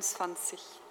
23.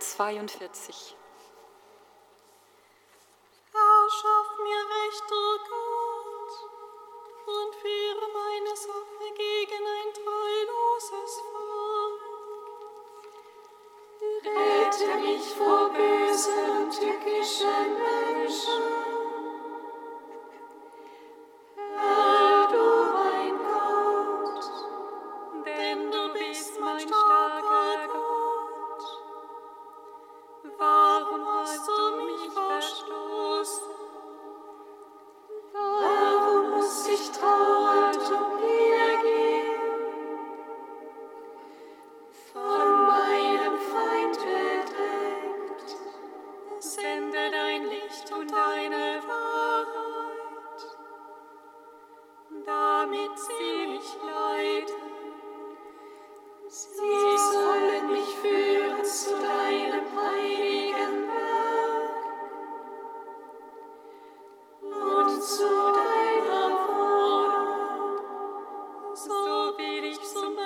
42. so will ich zum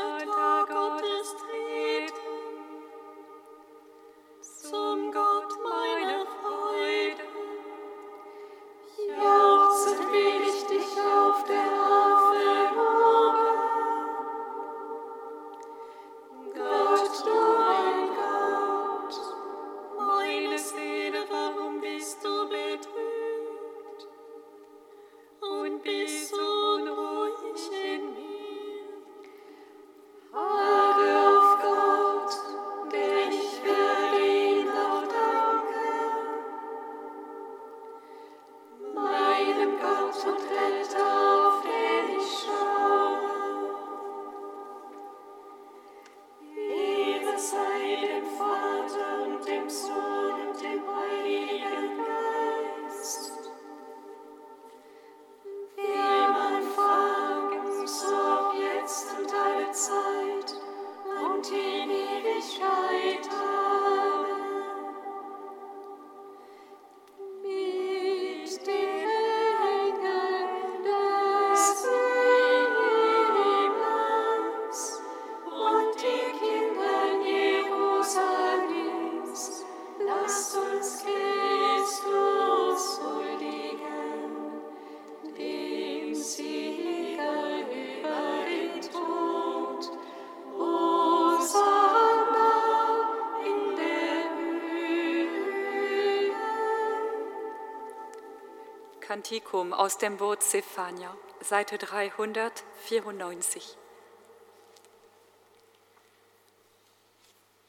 Kantikum aus dem Boot Zephania, Seite 394.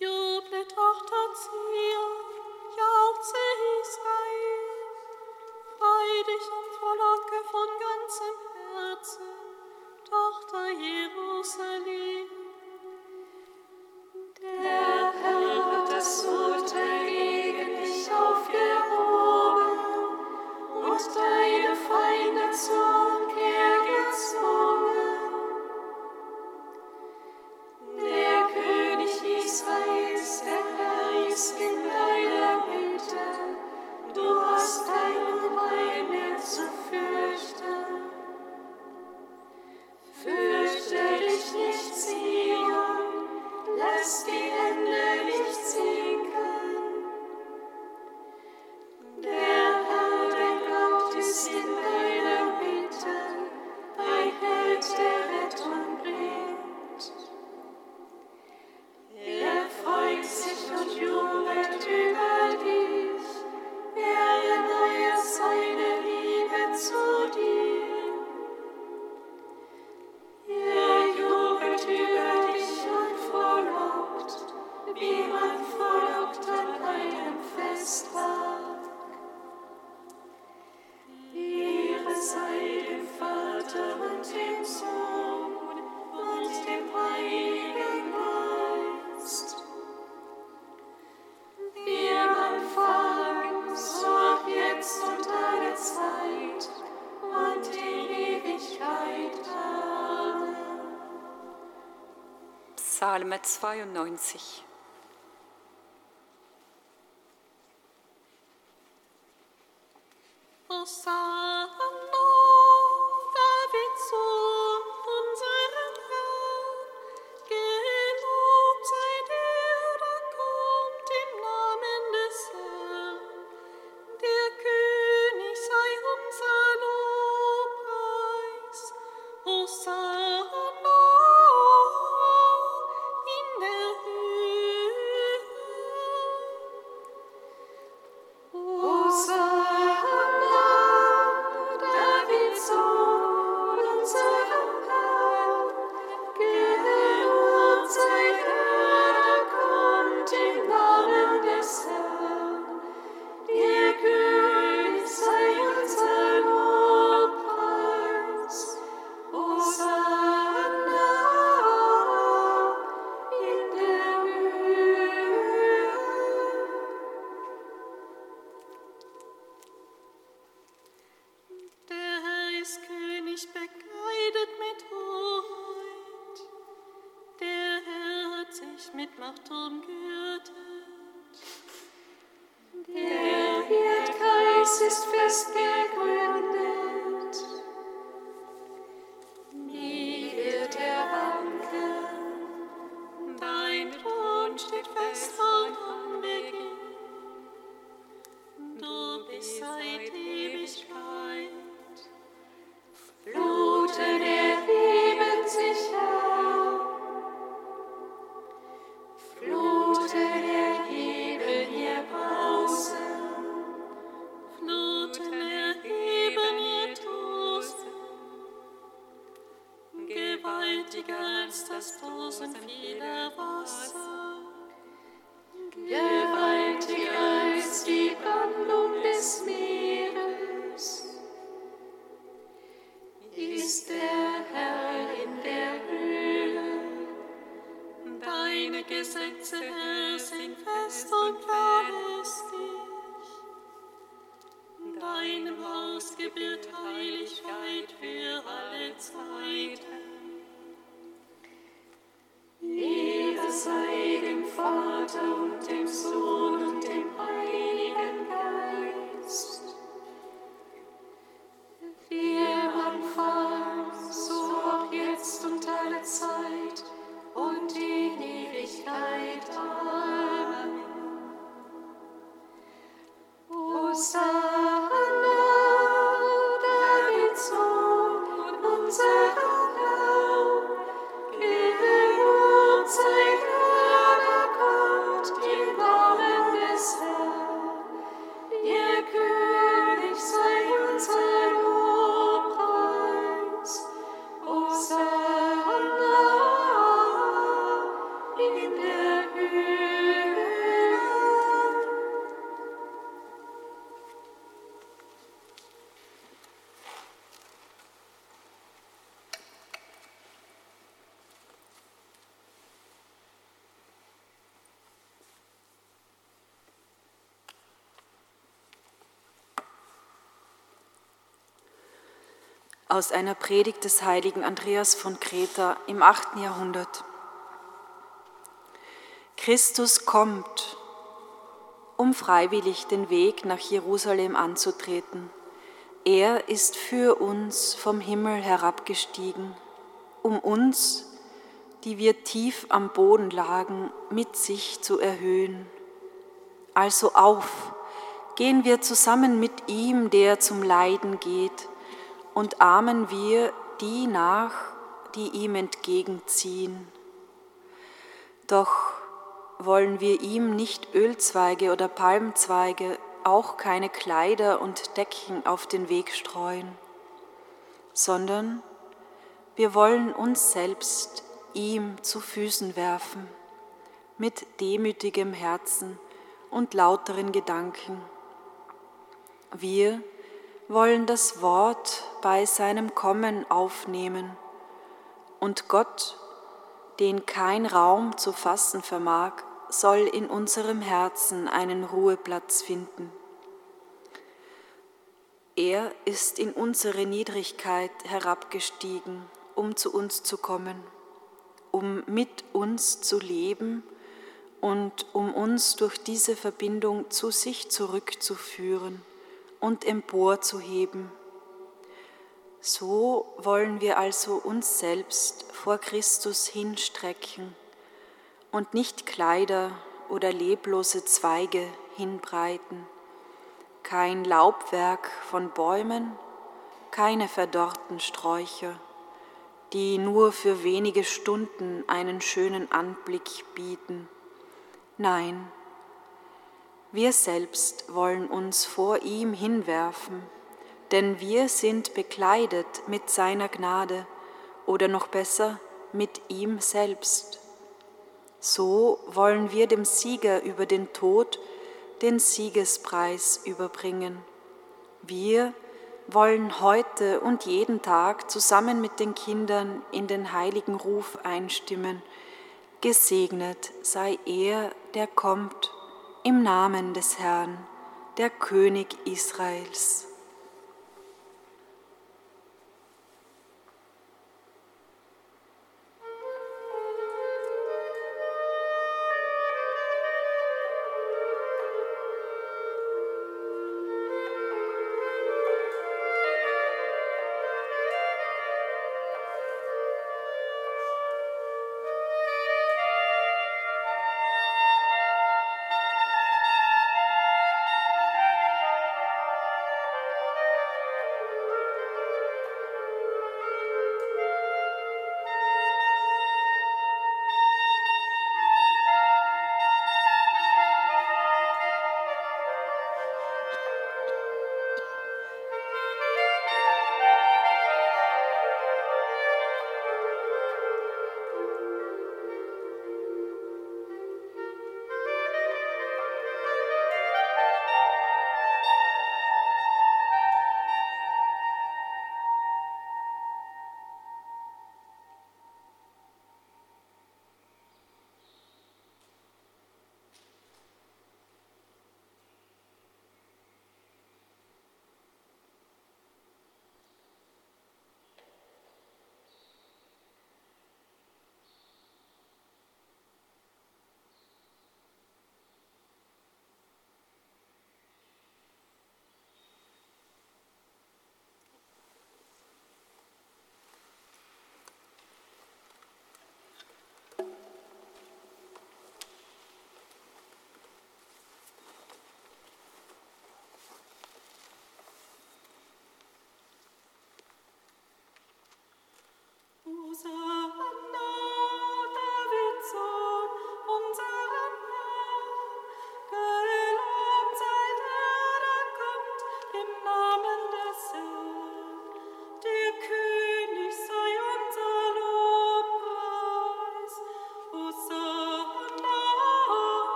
Juble Tochter Zion, jauchze Israel, frei dich und frohlocke von ganzem Herzen, Tochter Jerusalem. Der Herr hat das Urteil gegen dich aufgehoben und der so Psalm 92. aus einer Predigt des heiligen Andreas von Kreta im 8. Jahrhundert. Christus kommt, um freiwillig den Weg nach Jerusalem anzutreten. Er ist für uns vom Himmel herabgestiegen, um uns, die wir tief am Boden lagen, mit sich zu erhöhen. Also auf, gehen wir zusammen mit ihm, der zum Leiden geht, und ahmen wir die nach, die ihm entgegenziehen. Doch wollen wir ihm nicht Ölzweige oder Palmzweige, auch keine Kleider und Decken auf den Weg streuen, sondern wir wollen uns selbst ihm zu Füßen werfen, mit demütigem Herzen und lauteren Gedanken. Wir wollen das Wort bei seinem Kommen aufnehmen und Gott, den kein Raum zu fassen vermag, soll in unserem Herzen einen Ruheplatz finden. Er ist in unsere Niedrigkeit herabgestiegen, um zu uns zu kommen, um mit uns zu leben und um uns durch diese Verbindung zu sich zurückzuführen und emporzuheben. So wollen wir also uns selbst vor Christus hinstrecken und nicht Kleider oder leblose Zweige hinbreiten, kein Laubwerk von Bäumen, keine verdorrten Sträucher, die nur für wenige Stunden einen schönen Anblick bieten. Nein, wir selbst wollen uns vor ihm hinwerfen, denn wir sind bekleidet mit seiner Gnade oder noch besser mit ihm selbst. So wollen wir dem Sieger über den Tod den Siegespreis überbringen. Wir wollen heute und jeden Tag zusammen mit den Kindern in den heiligen Ruf einstimmen. Gesegnet sei er, der kommt im Namen des Herrn, der König Israels.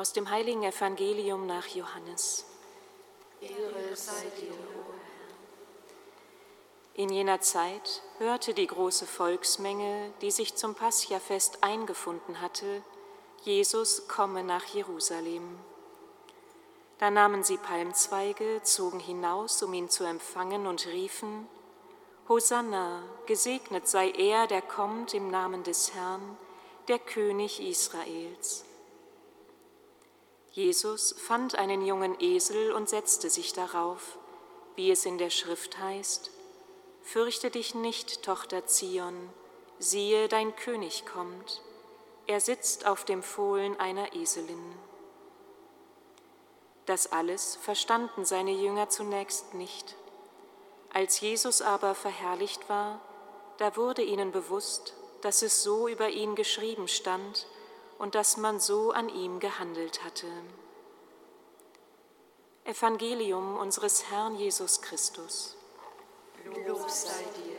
Aus dem heiligen Evangelium nach Johannes. Ehre sei dir, o In jener Zeit hörte die große Volksmenge, die sich zum Paschafest eingefunden hatte, Jesus komme nach Jerusalem. Da nahmen sie Palmzweige, zogen hinaus, um ihn zu empfangen und riefen, Hosanna, gesegnet sei er, der kommt im Namen des Herrn, der König Israels. Jesus fand einen jungen Esel und setzte sich darauf, wie es in der Schrift heißt, Fürchte dich nicht, Tochter Zion, siehe, dein König kommt, er sitzt auf dem Fohlen einer Eselin. Das alles verstanden seine Jünger zunächst nicht. Als Jesus aber verherrlicht war, da wurde ihnen bewusst, dass es so über ihn geschrieben stand und dass man so an ihm gehandelt hatte. Evangelium unseres Herrn Jesus Christus. Lob sei dir,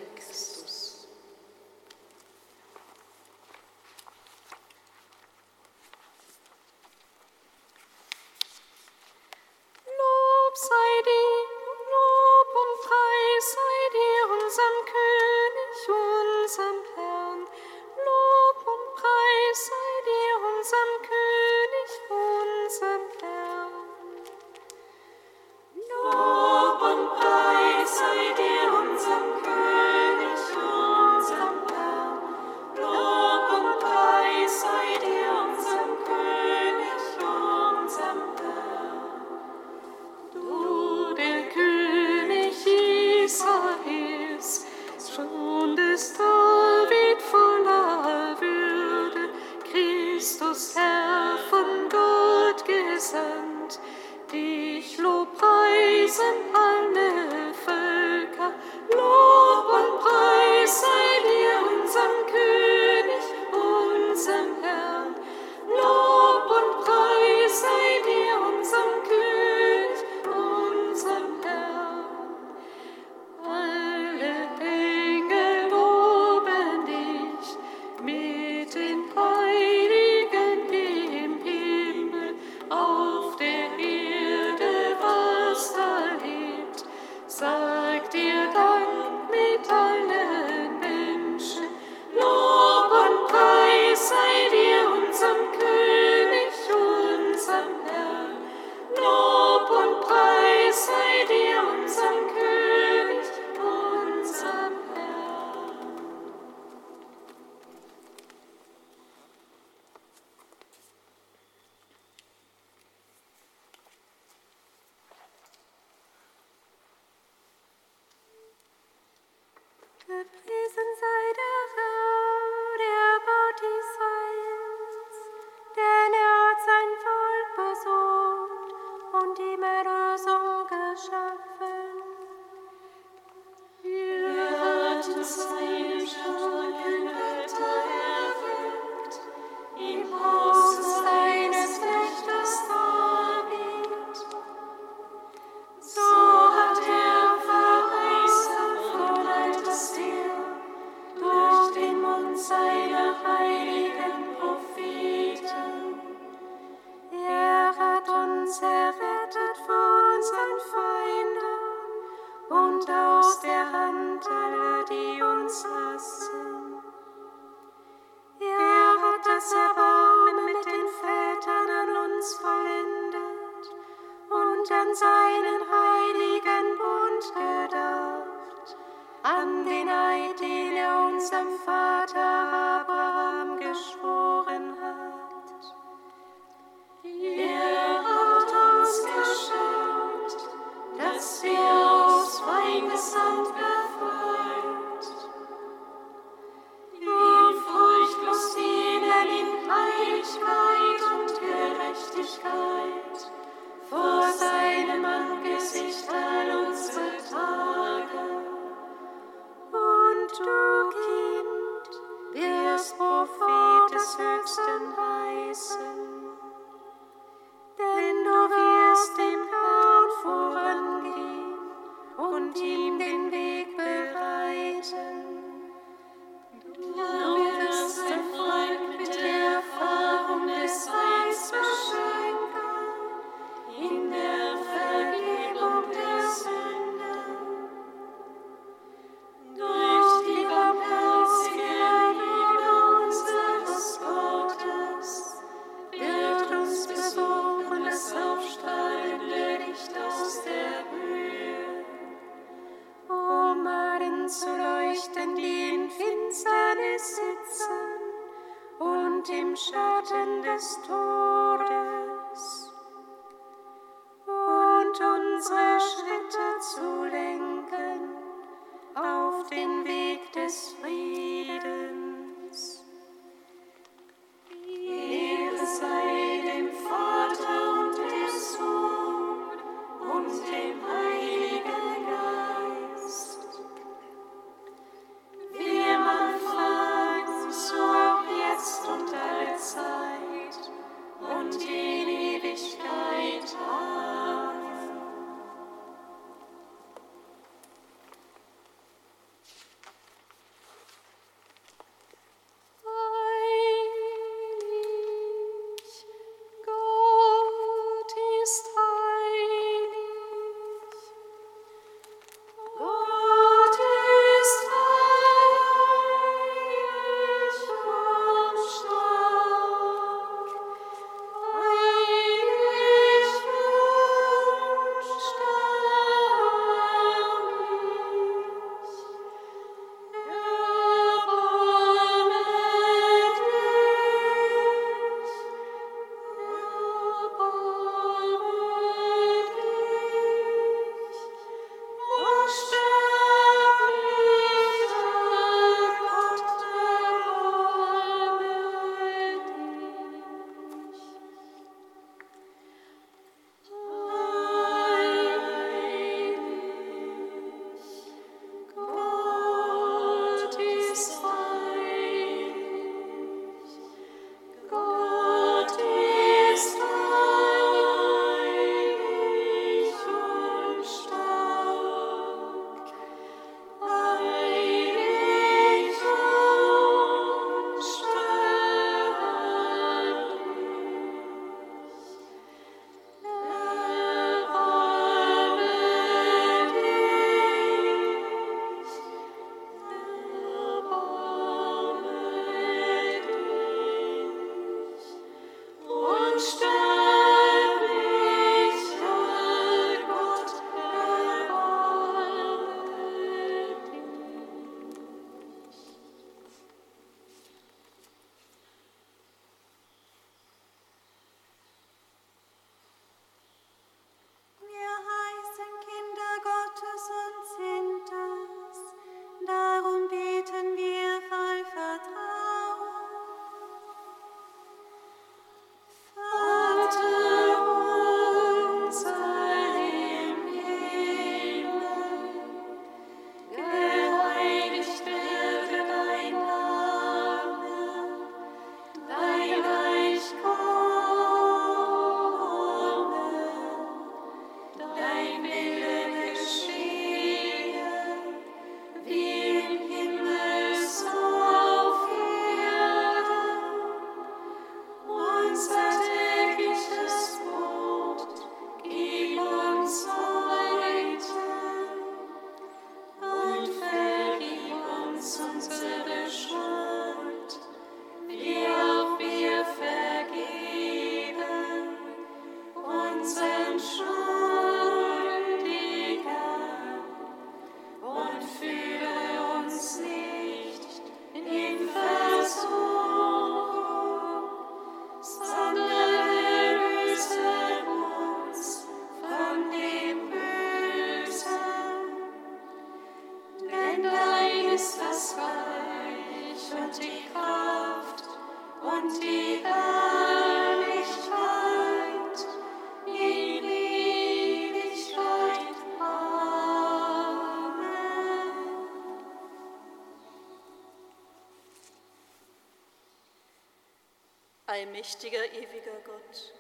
Allmächtiger, ewiger Gott,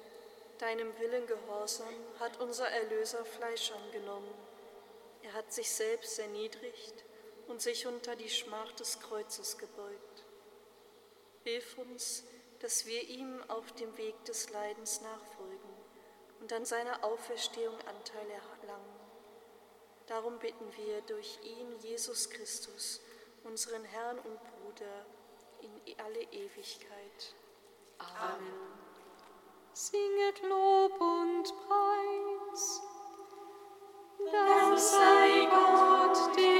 deinem Willen gehorsam hat unser Erlöser Fleisch angenommen. Er hat sich selbst erniedrigt und sich unter die Schmach des Kreuzes gebeugt. Hilf uns, dass wir ihm auf dem Weg des Leidens nachfolgen und an seiner Auferstehung Anteil erlangen. Darum bitten wir durch ihn, Jesus Christus, unseren Herrn und Bruder, in alle Ewigkeit. Amen. Singet Lob und Preis. Dann sei Gott, der